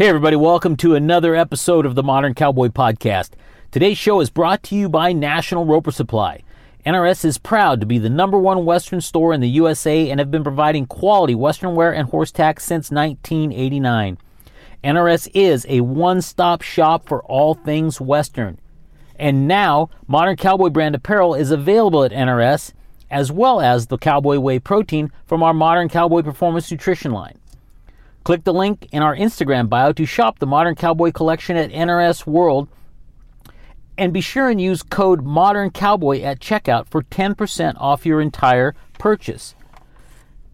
Hey, everybody, welcome to another episode of the Modern Cowboy Podcast. Today's show is brought to you by National Roper Supply. NRS is proud to be the number one Western store in the USA and have been providing quality Western wear and horse tack since 1989. NRS is a one stop shop for all things Western. And now, Modern Cowboy brand apparel is available at NRS, as well as the Cowboy Whey protein from our Modern Cowboy Performance Nutrition line. Click the link in our Instagram bio to shop the Modern Cowboy collection at NRS World. And be sure and use code Modern Cowboy at checkout for 10% off your entire purchase.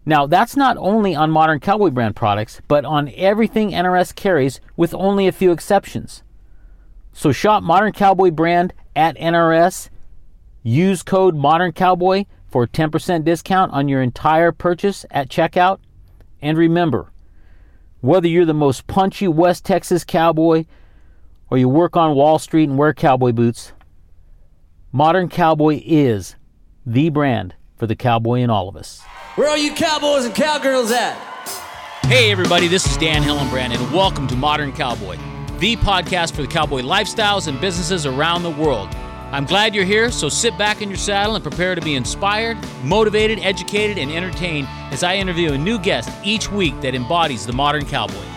Now, that's not only on Modern Cowboy brand products, but on everything NRS carries, with only a few exceptions. So shop Modern Cowboy brand at NRS. Use code Modern Cowboy for 10% discount on your entire purchase at checkout. And remember, whether you're the most punchy West Texas cowboy or you work on Wall Street and wear cowboy boots, Modern Cowboy is the brand for the cowboy in all of us. Where are you cowboys and cowgirls at? Hey, everybody, this is Dan Hillenbrand, and welcome to Modern Cowboy, the podcast for the cowboy lifestyles and businesses around the world. I'm glad you're here, so sit back in your saddle and prepare to be inspired, motivated, educated, and entertained as I interview a new guest each week that embodies the modern cowboy.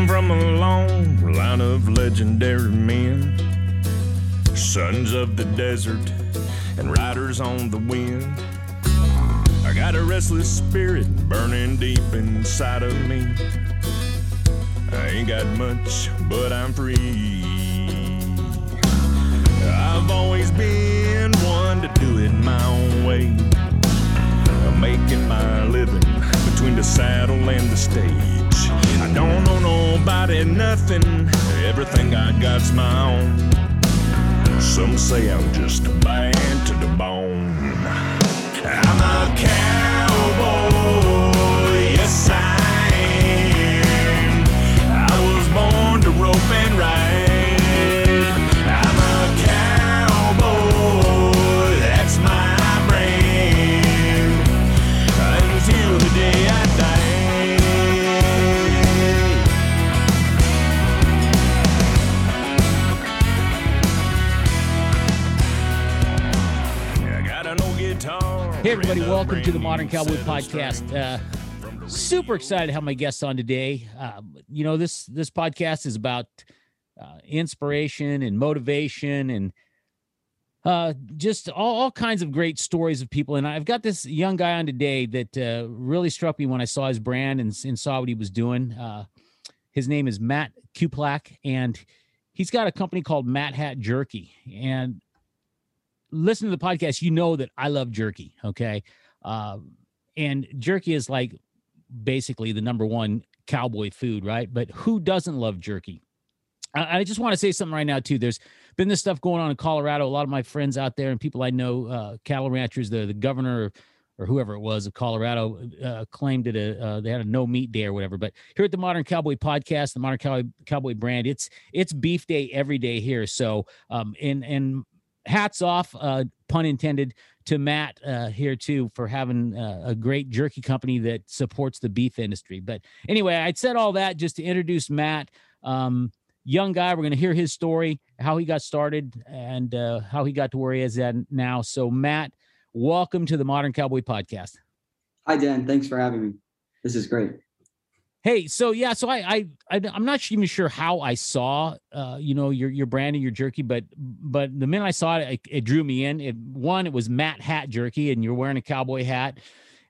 Come from a long line of legendary men, sons of the desert and riders on the wind. I got a restless spirit burning deep inside of me. I ain't got much, but I'm free. I've always been one to do it my own way. I'm making my living between the saddle and the stage. I don't owe nobody nothing, everything I got's my own. Some say I'm just bad to the bone. I'm a cowboy, welcome to the Modern Cowboy Podcast. Uh, super excited to have my guests on today. Um, you know, this this podcast is about uh, inspiration and motivation and uh, just all, all kinds of great stories of people. And I've got this young guy on today that uh, really struck me when I saw his brand and, and saw what he was doing. Uh, his name is Matt Kuplak, and he's got a company called Matt Hat Jerky. And listen to the podcast, you know that I love jerky. Okay. Um, and jerky is like basically the number one cowboy food, right? But who doesn't love jerky? I, I just want to say something right now, too. There's been this stuff going on in Colorado. A lot of my friends out there and people I know, uh, cattle ranchers, the, the governor or whoever it was of Colorado uh, claimed that a uh, they had a no meat day or whatever. But here at the Modern Cowboy Podcast, the Modern Cowboy Cowboy brand, it's it's beef day every day here. So um and and hats off, uh, pun intended, to Matt uh, here too for having uh, a great jerky company that supports the beef industry. But anyway, I'd said all that just to introduce Matt. Um, young guy, we're going to hear his story, how he got started, and uh, how he got to where he is at now. So, Matt, welcome to the Modern Cowboy Podcast. Hi, Dan. Thanks for having me. This is great. Hey, so yeah, so I, I, I I'm not even sure how I saw, uh, you know, your your brand and your jerky, but but the minute I saw it, it, it drew me in. It one, it was Matt Hat Jerky, and you're wearing a cowboy hat,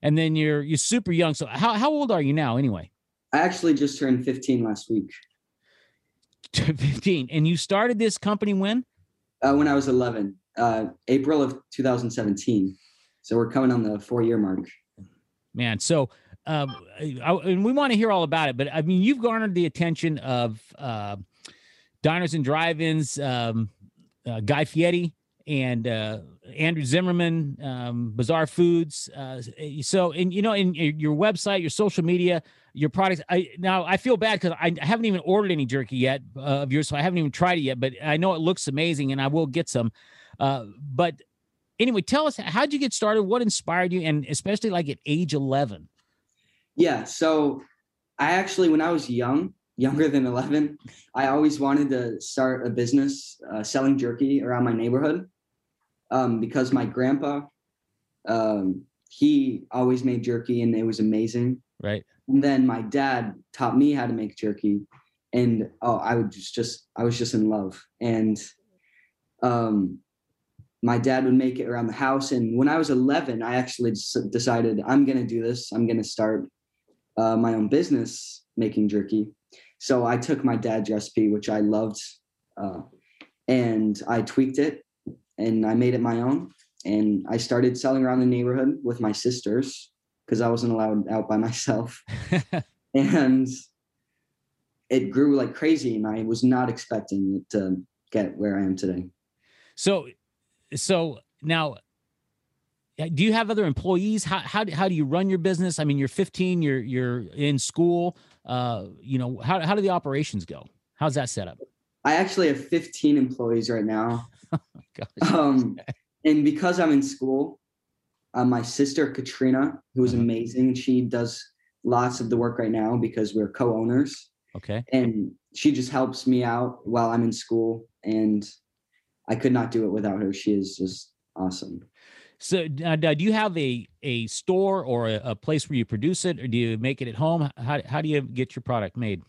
and then you're you're super young. So how how old are you now, anyway? I actually just turned 15 last week. 15, and you started this company when? Uh, when I was 11, uh, April of 2017. So we're coming on the four year mark. Man, so um, I, and we want to hear all about it. But I mean, you've garnered the attention of uh, diners and drive-ins, um, uh, Guy Fieri, and uh, Andrew Zimmerman, um, Bizarre Foods. Uh, so, and you know, in your website, your social media, your products. I now I feel bad because I, haven't even ordered any jerky yet uh, of yours, so I haven't even tried it yet. But I know it looks amazing, and I will get some. Uh, but anyway, tell us how'd you get started? What inspired you, and especially like at age eleven? Yeah, so I actually, when I was young, younger than 11, I always wanted to start a business uh, selling jerky around my neighborhood um, because my grandpa, um, he always made jerky and it was amazing. Right. And then my dad taught me how to make jerky, and oh, I would just, just I was just in love. And um, my dad would make it around the house. And when I was 11, I actually decided I'm gonna do this. I'm gonna start uh, my own business making jerky. So I took my dad's recipe, which I loved, uh, and I tweaked it and I made it my own. And I started selling around the neighborhood with my sisters because I wasn't allowed out by myself. and it grew like crazy, and I was not expecting it to get where I am today. So, so now do you have other employees? How, how, how do you run your business? I mean you're 15 you're you're in school. Uh you know how, how do the operations go? How's that set up? I actually have 15 employees right now. Oh um and because i'm in school uh, my sister katrina who is uh-huh. amazing she does lots of the work right now because we're co-owners. Okay. And she just helps me out while i'm in school and i could not do it without her. She is just awesome so uh, do you have a a store or a, a, place where you produce it, or do you make it at home? How how do you get your product made?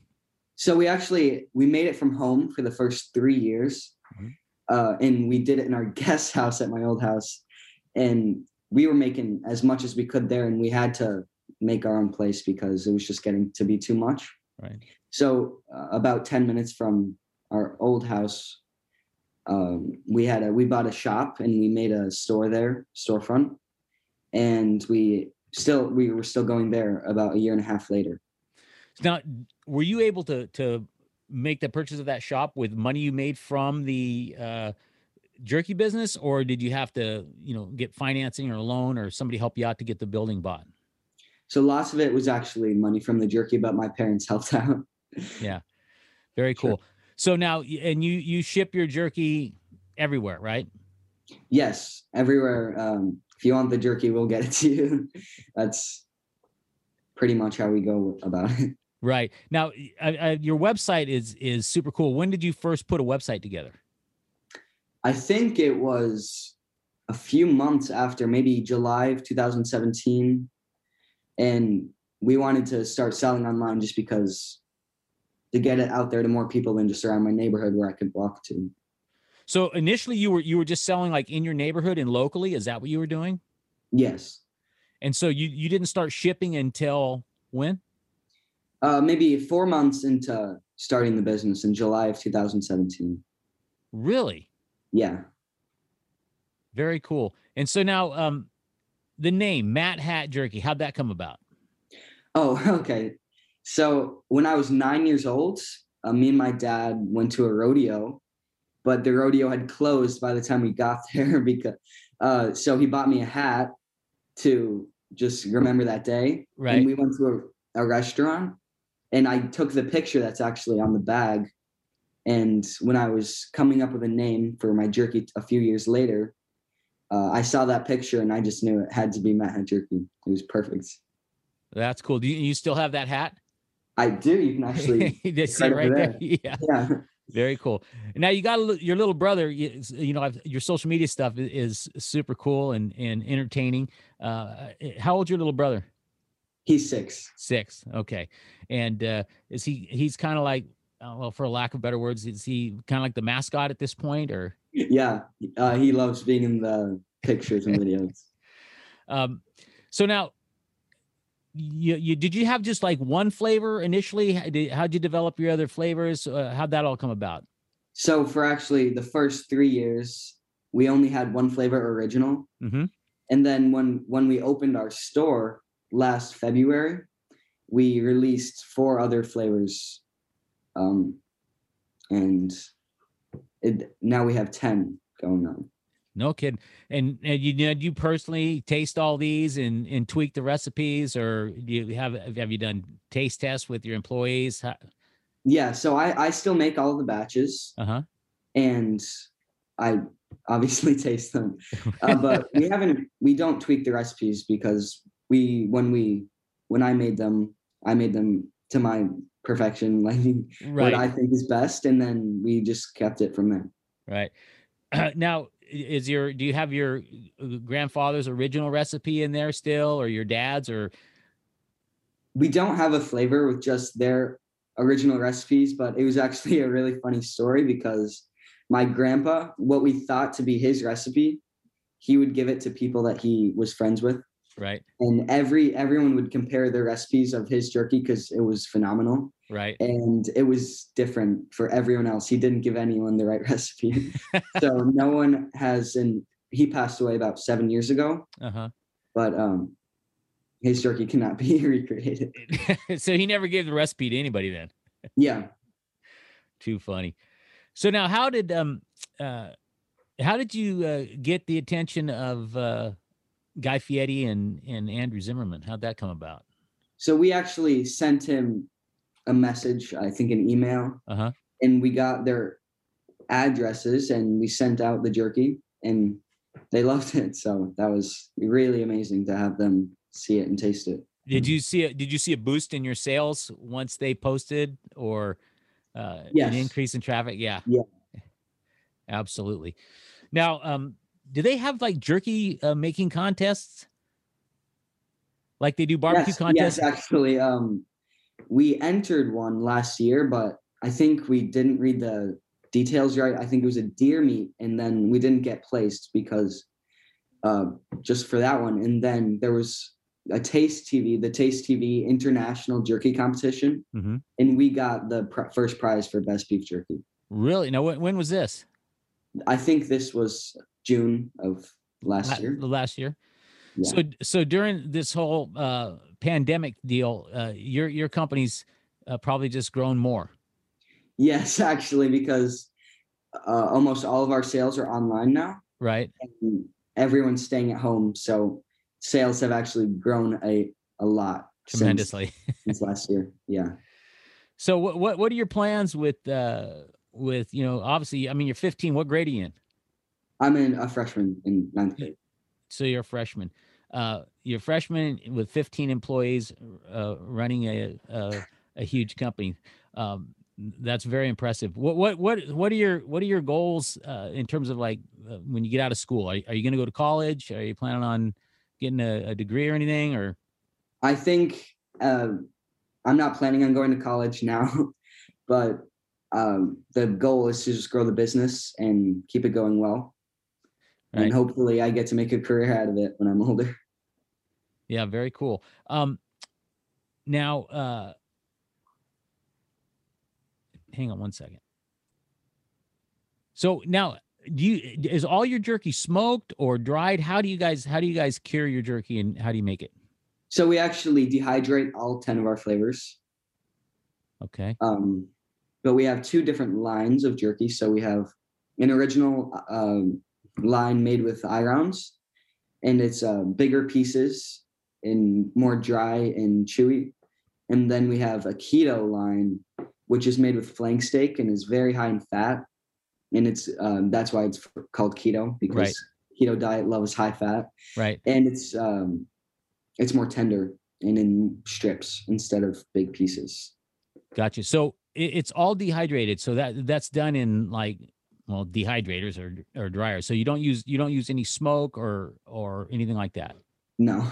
So we actually we made it from home for the first three years, mm-hmm. uh, and we did it in our guest house at my old house, and we were making as much as we could there, and we had to make our own place because it was just getting to be too much. Right. So uh, about ten minutes from our old house, um, we had a we bought a shop and we made a store there storefront. And we still we were still going there about a year and a half later. Now were you able to to make the purchase of that shop with money you made from the uh, jerky business? Or did you have to you know get financing or a loan or somebody help you out to get the building bought? So lots of it was actually money from the jerky but my parents helped out. Yeah. Very cool. sure. So now, and you you ship your jerky everywhere, right? Yes, everywhere. Um, if you want the jerky, we'll get it to you. That's pretty much how we go about it. Right now, uh, uh, your website is is super cool. When did you first put a website together? I think it was a few months after, maybe July of 2017, and we wanted to start selling online just because to get it out there to more people than just around my neighborhood where I could walk to. So initially you were you were just selling like in your neighborhood and locally. Is that what you were doing? Yes. And so you you didn't start shipping until when? Uh, maybe four months into starting the business in July of 2017. Really? Yeah. Very cool. And so now, um, the name Matt Hat Jerky, how'd that come about? Oh, okay. So when I was nine years old, uh, me and my dad went to a rodeo, but the rodeo had closed by the time we got there because uh, so he bought me a hat to just remember that day. Right. And we went to a, a restaurant and I took the picture that's actually on the bag. And when I was coming up with a name for my jerky a few years later, uh, I saw that picture and I just knew it had to be Matt Jerky. It was perfect. That's cool. Do you, you still have that hat? I do. You can actually see it right there. there. Yeah. yeah. Very cool. Now you got a, your little brother. You, you know, your social media stuff is, super cool and and entertaining. Uh, how old's your little brother? He's six. Six. Okay. And uh, is he? He's kind of like, uh, well, for lack of better words, is he kind of like the mascot at this point, or? Yeah, uh, he loves being in the pictures and videos. um, so now you, you did you have just like one flavor initially? How did you develop your other flavors? Uh, how'd that all come about? So for actually the first three years, we only had one flavor original, mm-hmm. and then when when we opened our store last February, we released four other flavors, um, and it, now we have ten going on. No kidding. And, and you do you personally taste all these and and tweak the recipes, or do you have have you done taste tests with your employees? Yeah, so I I still make all the batches, Uh huh. and I obviously taste them, uh, but we haven't we don't tweak the recipes because we when we when I made them I made them to my perfection, like what I think is best, and then we just kept it from there. Right. now, is your do you have your uh, grandfather's original recipe in there still, or your dad's, or we don't have a flavor with just their original recipes, but it was actually a really funny story because my grandpa, what we thought to be his recipe, he would give it to people that he was friends with. Right? And every everyone would compare the recipes of his jerky because it was phenomenal. Right. And it was different for everyone else. He didn't give anyone the right recipe. so no one has and he passed away about seven years ago, Uh huh. but um his jerky cannot be recreated. so he never gave the recipe to anybody then. Yeah. Too funny. So now, how did um uh how did you uh, get the attention of uh Guy Fieri and and Andrew Zimmerman? How'd that come about? So we actually sent him a message, I think an email, Uh huh. and we got their addresses and we sent out the jerky and they loved it. So that was really amazing to have them see it and taste it. Did you see it? Did you see a boost in your sales once they posted, or uh, Yes. an increase in traffic? Yeah. Yeah. Absolutely. Now, um, do they have like jerky uh, making contests? Like they do barbecue yes, contests? yes, actually, um, we entered one last year, but I think we didn't read the details right. I think it was a deer meat, and then we didn't get placed because uh, just for that one. And then there was a Taste TV, the Taste TV International Jerky Competition, hmm and we got the pr- first prize for best beef jerky. Really? Now, when, when was this? I think this was June of last La- year. Last year. Yeah. So, so during this whole uh, pandemic deal, uh, your your company's uh, probably just grown more. Yes, actually, because uh, almost all of our sales are online now. right? and everyone's staying at home. So sales have actually grown a, a lot since- Tremendously. since, last year. Yeah. So what what what are your plans with uh with you know obviously I mean you're 15. What grade are you in? I'm in a freshman in ninth grade. So you're a freshman. Uh, you're a freshman with 15 employees, uh, running a, a a huge company. Um, that's very impressive. What what what what are your what are your goals uh, in terms of like uh, when you get out of school? Are, are you going to go to college? Are you planning on getting a, a degree or anything? Or I think uh, I'm not planning on going to college now, but um, the goal is to just grow the business and keep it going well. Right. And hopefully I get to make a career out of it when I'm older. Yeah, very cool. Um, now, uh, hang on one second. So now, do you is all your jerky smoked or dried? How do you guys how do you guys cure your jerky and how do you make it? So we actually dehydrate all 10 of our flavors. Okay, Um, but we have two different lines of jerky. So we have an original um, line made with eye rounds, and it's uh, bigger pieces and more dry and chewy. And then we have a keto line, which is made with flank steak and is very high in fat. And it's um, that's why it's called keto because Right. keto diet loves high fat, right. and it's um, it's more tender and in strips instead of big pieces. Gotcha. So it's all dehydrated. So that that's done in like well dehydrators or or dryers. So you don't use you don't use any smoke or or anything like that. No.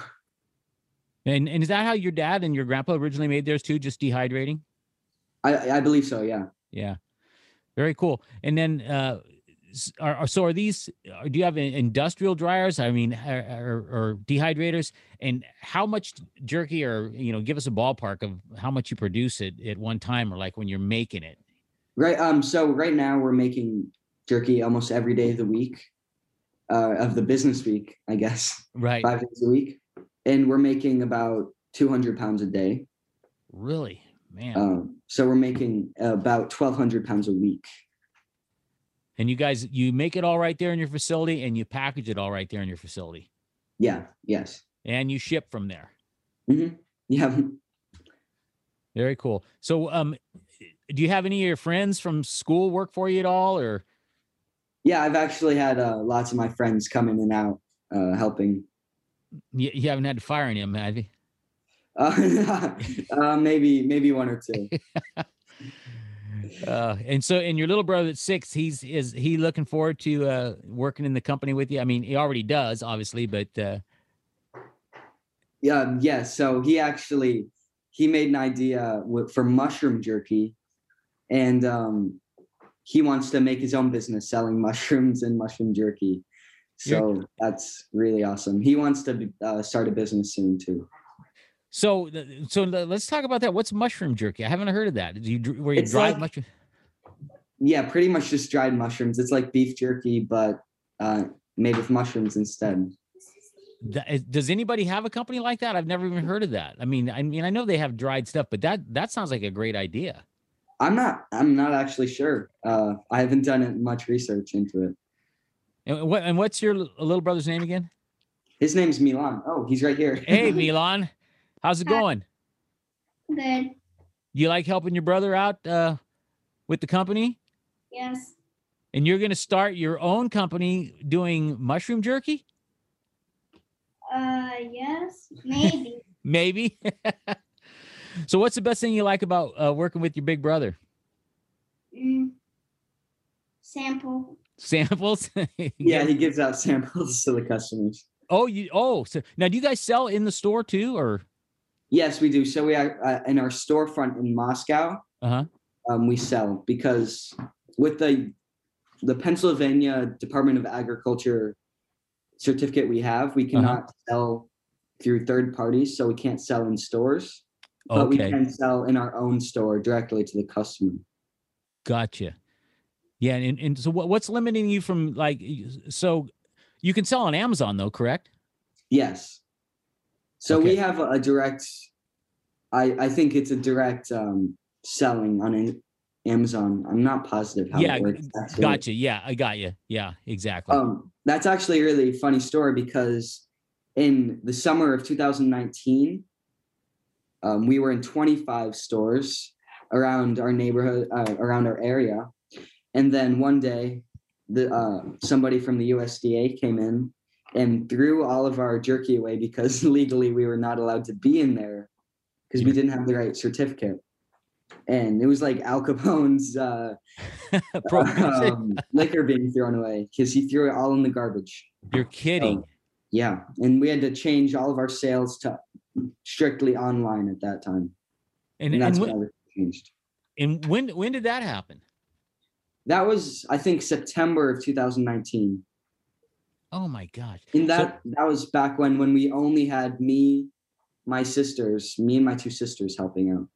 And and is that how your dad and your grandpa originally made theirs too? Just dehydrating? I, I believe so. Yeah. Yeah, very cool. And then, uh, are, are so are these? uh, Do you have industrial dryers? I mean, or, or, or dehydrators? And how much jerky, or you know, give us a ballpark of how much you produce it at one time, or like when you're making it. Right. Um. So right now we're making jerky almost every day of the week, uh, of the business week, I guess, Right. five days a week, and we're making about 200 pounds a day. Really, man. Um. So we're making about 1,200 pounds a week. And you guys, you make it all right there in your facility, and you package it all right there in your facility, Yeah. Yes. and you ship from there. hmm Yeah. Very cool. So, um, do you have any of your friends from school work for you at all, or Yeah. I've actually had uh, lots of my friends come in and out uh, helping. you, you haven't had to fire any of them, have you? Uh, uh, maybe maybe one or two. Uh, and so, and your little brother at six, he's is he looking forward to uh, working in the company with you? I mean, he already does, obviously, but uh, Yeah. Yeah. So he actually he made an idea for mushroom jerky, and um, he wants to make his own business selling mushrooms and mushroom jerky. So that's really awesome. He wants to uh, start a business soon too. so so let's talk about that. What's mushroom jerky? I haven't heard of that. Do you where you It's drive like- mushroom? Yeah, pretty much just dried mushrooms. It's like beef jerky, but uh, made with mushrooms instead. Does anybody have a company like that? I've never even heard of that. I mean, I mean, I know they have dried stuff, but that that sounds like a great idea. I'm not. I'm not actually sure. Uh, I haven't done much research into it. And what and what's your little brother's name again? His name's Milan. Oh, he's right here. Hey, Milan, how's it going? Good. You like helping your brother out uh, with the company? Yes. And you're going to start your own company doing mushroom jerky? Uh, yes. Maybe. Maybe. so, what's the best thing you like about uh, working with your big brother? mm. Sample. Samples? yeah, he gives out samples to the customers. Oh, you. Oh, so now do you guys sell in the store too, or? Yes, we do. So we are uh, in our storefront in Moscow. Uh huh. Um, we sell because with the the Pennsylvania Department of Agriculture certificate we have, we cannot sell through third parties, so we can't sell in stores. But we can sell in our own store directly to the customer. gotcha. Yeah, and, and so what, what's limiting you from like? So you can sell on Amazon though, correct? Yes. So we have a, a direct. I I think it's a direct um, selling on Amazon. I'm not positive how Yeah, it works. actually. Gotcha. Yeah, I got you. Yeah, exactly. Um, that's actually a really funny story because in the summer of 2019, um, we were in 25 stores around our neighborhood, uh, around our area, and then one day, the uh, somebody from the USDA came in and threw all of our jerky away because legally we were not allowed to be in there because we didn't have the right certificate. And it was like Al Capone's uh, um, liquor being thrown away because he threw it all in the garbage. You're kidding. Yeah, and we had to change all of our sales to strictly online at that time, and, and and, that's when, when everything changed. and when when did that happen? That was, I think, September of 2019. Oh my gosh. And that that was back when when we only had me, my sisters, me and my two sisters helping out.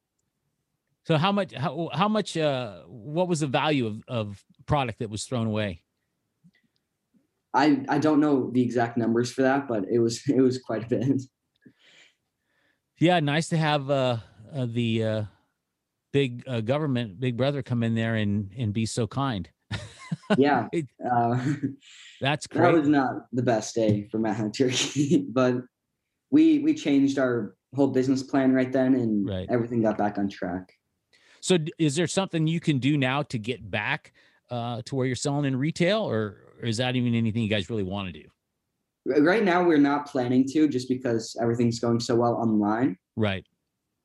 So how much how how much uh what was the value of of product that was thrown away? I I don't know the exact numbers for that, but it was it was quite a bit. Yeah, nice to have uh, uh the uh big uh, government big brother come in there and and be so kind. Yeah, uh, That's that was not the best day for Matt Hat Jerky, but we we changed our whole business plan right then, and Right. everything got back on track. So is there something you can do now to get back uh to where you're selling in retail or, or is that even anything you guys really want to do? Right now, we're not planning to, just because everything's going so well online. Right.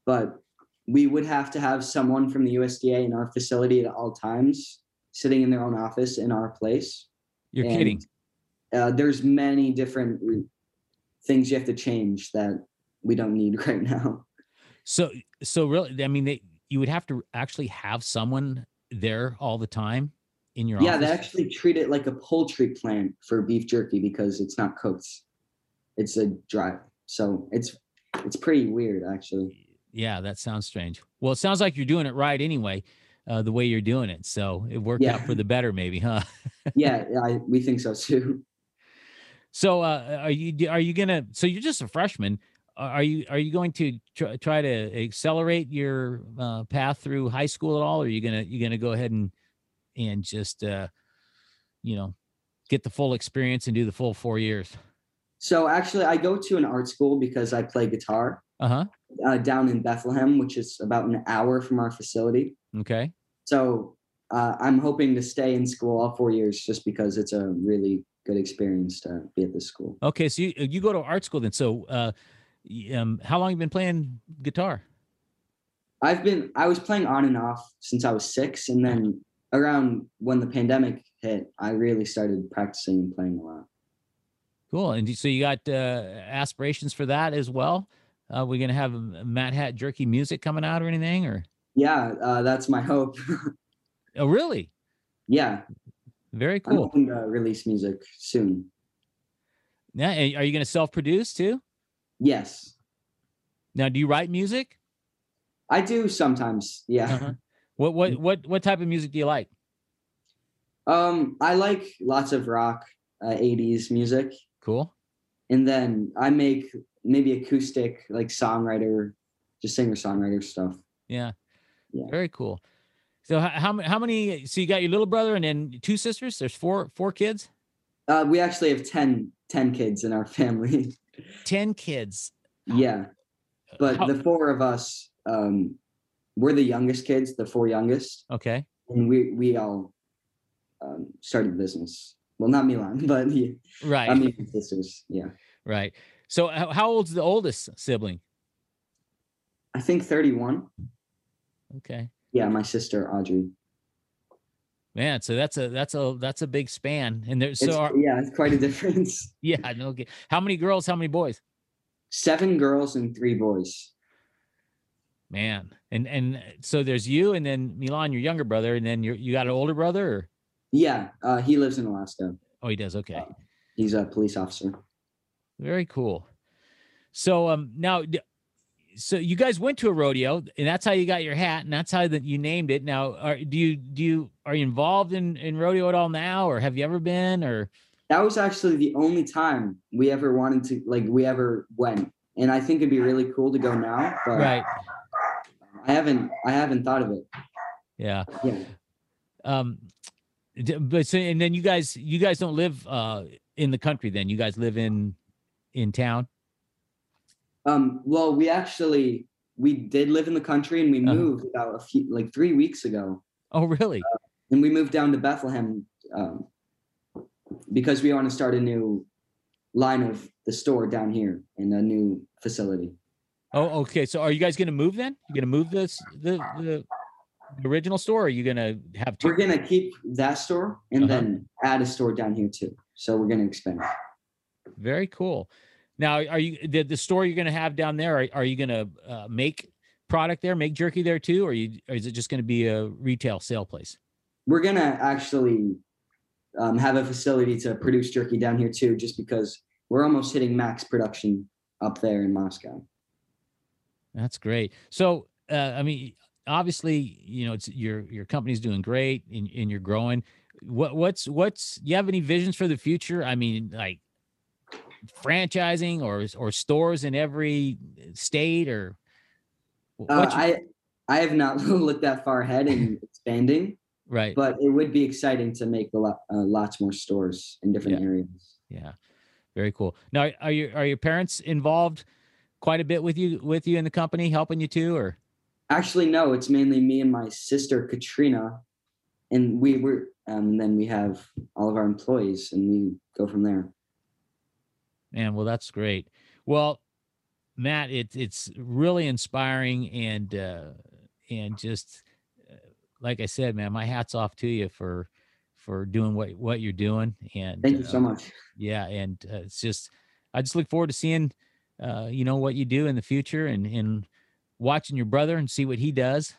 But we would have to have someone from the USDA in our facility at all times, sitting in their own office in our place. You're And, kidding. Uh, there's many different things you have to change that we don't need right now. So so really I mean they you would have to actually have someone there all the time in your Yeah, office. they actually treat it like a poultry plant for beef jerky because it's not cooked; it's a dry. So it's it's pretty weird, actually. Yeah, that sounds strange. Well, it sounds like you're doing it right anyway, uh, the way you're doing it. So it worked out for the better, maybe, huh? Yeah, I, we think so too. So uh, are you are you gonna? So you're just a freshman. Are are you are you going to try, try to accelerate your uh, path through high school at all? Or are you gonna you gonna go ahead and and just uh, you know, get the full experience and do the full four years? So actually, I go to an art school because I play guitar Uh huh. uh, down in Bethlehem, which is about an hour from our facility. Okay. So uh, I'm hoping to stay in school all four years just because it's a really good experience to be at this school. Okay. So you you go to art school then. So uh, um, how long you been playing guitar? I've been I was playing on and off since I was six, and then around when the pandemic hit, I really started practicing and playing a lot. Cool. And so you got uh, aspirations for that as well? Uh, we gonna have uh, Matt Hat Jerky music coming out or anything? Or Yeah, uh, that's my hope. oh, really? yeah, Very I'm cool. hoping to release music soon. Yeah. Are you gonna self produce too? Yes, Now, do you write music? I do sometimes. Yeah. Uh-huh. What what what what type of music do you like? Um, I like lots of rock, uh, 80s music, Cool. and then I make maybe acoustic, like songwriter, just singer songwriter stuff. Yeah. Yeah. Very cool. So how, how many so you got your little brother and then two sisters? There's four four kids? Uh, we actually have 10, 10 kids in our family. 10 kids. yeah. But How- the four of us, um, we're the youngest kids, the four youngest, okay. and we we all um, started business. Well, not Milan, but yeah, Right. I mean sisters. Yeah, right. So how, how old's the oldest sibling? I think thirty-one. Okay. Yeah, my sister Audrey. Man, so that's a that's a that's a big span. And there's so are, yeah, it's quite a difference. yeah, no okay. How many girls, how many boys? Seven girls and three boys. Man. And and so there's you and then Milan, your younger brother, and then you you got an older brother or Yeah, uh, he lives in Alaska. oh he does. Okay. He's a police officer. Very cool. So um now so you guys went to a rodeo and that's how you got your hat and that's how that you named it. Now are do you do you are you involved in in rodeo at all now or have you ever been or That was actually the only time we ever wanted to, like, we ever went. And I think it'd be really cool to go now, but right. I haven't. I haven't thought of it. Yeah. Yeah. Um but so and then you guys you guys don't live uh in the country then. You guys live in in town. Um. Well, we actually we did live in the country, and we Uh-huh. moved about a few, like three weeks ago, Oh really? and we moved down to Bethlehem, um, because we want to start a new line of the store down here in a new facility. Oh okay. So are you guys gonna move then? You're gonna move this the the, original store or are you gonna have two We're gonna keep that store and Uh-huh. then add a store down here too. So we're gonna expand. Very cool. Now, are you the, the store you're going to have down there? Are, are you going to uh, make product there, make jerky there too, or, you, or is it just going to be a retail sale place? We're gonna actually um, have a facility to produce jerky down here too, just because we're almost hitting max production up there in Moscow. That's great. So, uh, I mean, obviously, you know, it's your your company's doing great and, and you're growing. What what's what's you have any visions for the future? I mean, like franchising or or stores in every state or Uh, I I have not looked that far ahead in expanding, right? but it would be exciting to make a lot, uh, lots more stores in different Yeah. areas. Yeah, very cool. Now, are your are your parents involved quite a bit with you with you in the company, helping you too, or Actually, no, it's mainly me and my sister Katrina, and we were. Um, and then we have all of our employees, and we go from there. man? Well, that's great. Well, Matt, it's it's really inspiring and uh, and just uh, like I said, man, my hats off to you for for doing what what you're doing. And Thank you so uh, much. yeah and uh, it's just i just look forward to seeing uh you know what you do in the future and and watching your brother and see what he does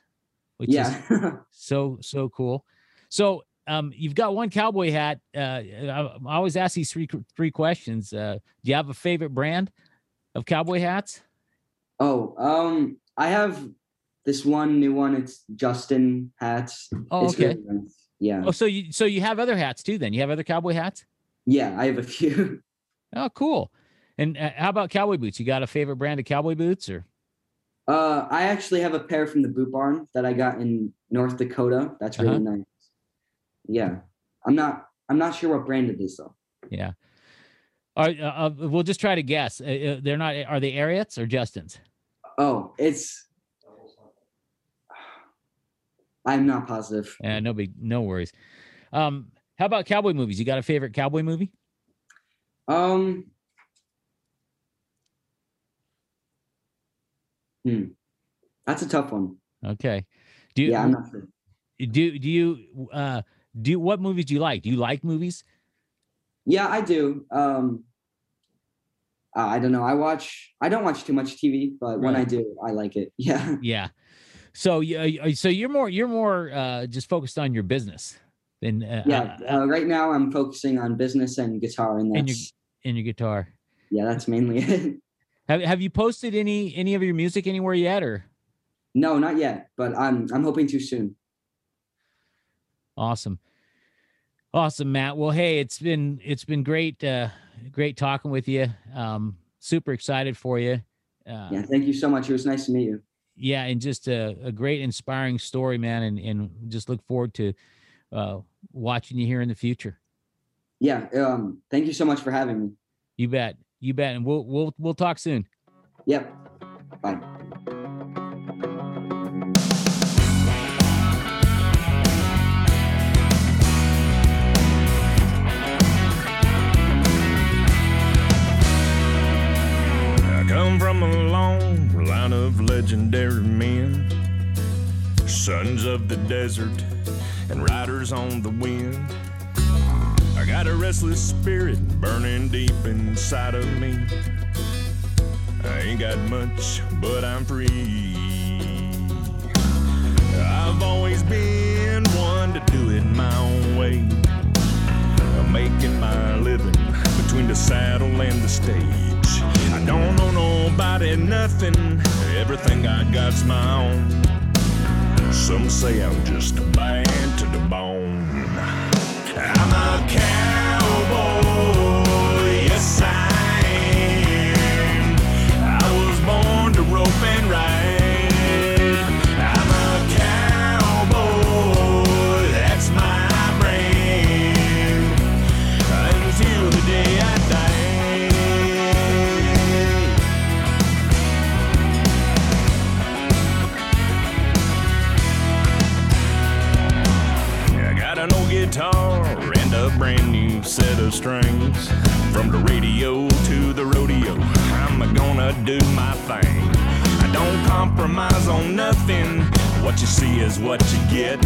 which is so so cool so um you've got one cowboy hat uh i, I always ask these three three questions uh do you have a favorite brand of cowboy hats oh, um, I have this one new one. It's Justin hats. oh It's okay really nice. Yeah. oh so you so you have other hats too then you have other cowboy hats Yeah, I have a few. oh cool and uh, how about cowboy boots you got a favorite brand of cowboy boots or Uh, I actually have a pair from the Boot Barn that I got in North Dakota. That's really Uh-huh. nice. Yeah, I'm not. I'm not sure what brand it is though. Yeah. All right, uh, uh, we'll just try to guess. Uh, uh, they're not. Are they Ariats or Justin's? Oh, it's. I'm not positive. Yeah, no big, no worries. Um, how about cowboy movies? You got a favorite cowboy movie? Um. Hmm. That's a tough one. Okay. Do you Yeah, I'm not sure. do do you uh do what movies do you like? Do you like movies? Yeah, I do. Um. uh, I don't know. I watch. I don't watch too much TV, but when I do, I like it. Yeah. Yeah. So you so you're more you're more uh just focused on your business than uh, Yeah. uh, Uh, right now, I'm focusing on business and guitar, and And your- that's in your guitar. yeah, that's mainly it. Have have you posted any any of your music anywhere yet or no, not yet, but I'm I'm hoping to soon. Awesome. Awesome, Matt. Well, hey, it's been it's been great uh great talking with you. Um super excited for you. Uh Yeah. Thank you so much. It was nice to meet you. yeah, and just a, a great inspiring story, man, and and just look forward to uh watching you here in the future. Yeah. Um. Thank you so much for having me. You bet. You bet. And we'll we'll we'll talk soon. Yep. Bye. I come from a long line of legendary men, sons of the desert and riders on the wind. Got a restless spirit burning deep inside of me. I ain't got much, but I'm free. I've always been one to do it my own way. I'm making my living between the saddle and the stage. I don't owe nobody nothing, everything I got's my own. Some say I'm just a bad to the bone. Set of strings. From the radio to the rodeo, I'm gonna do my thing. I don't compromise on nothing. What you see is what you get.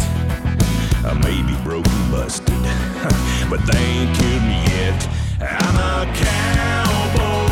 I may be broken, busted, but they ain't killed me yet. I'm a cowboy.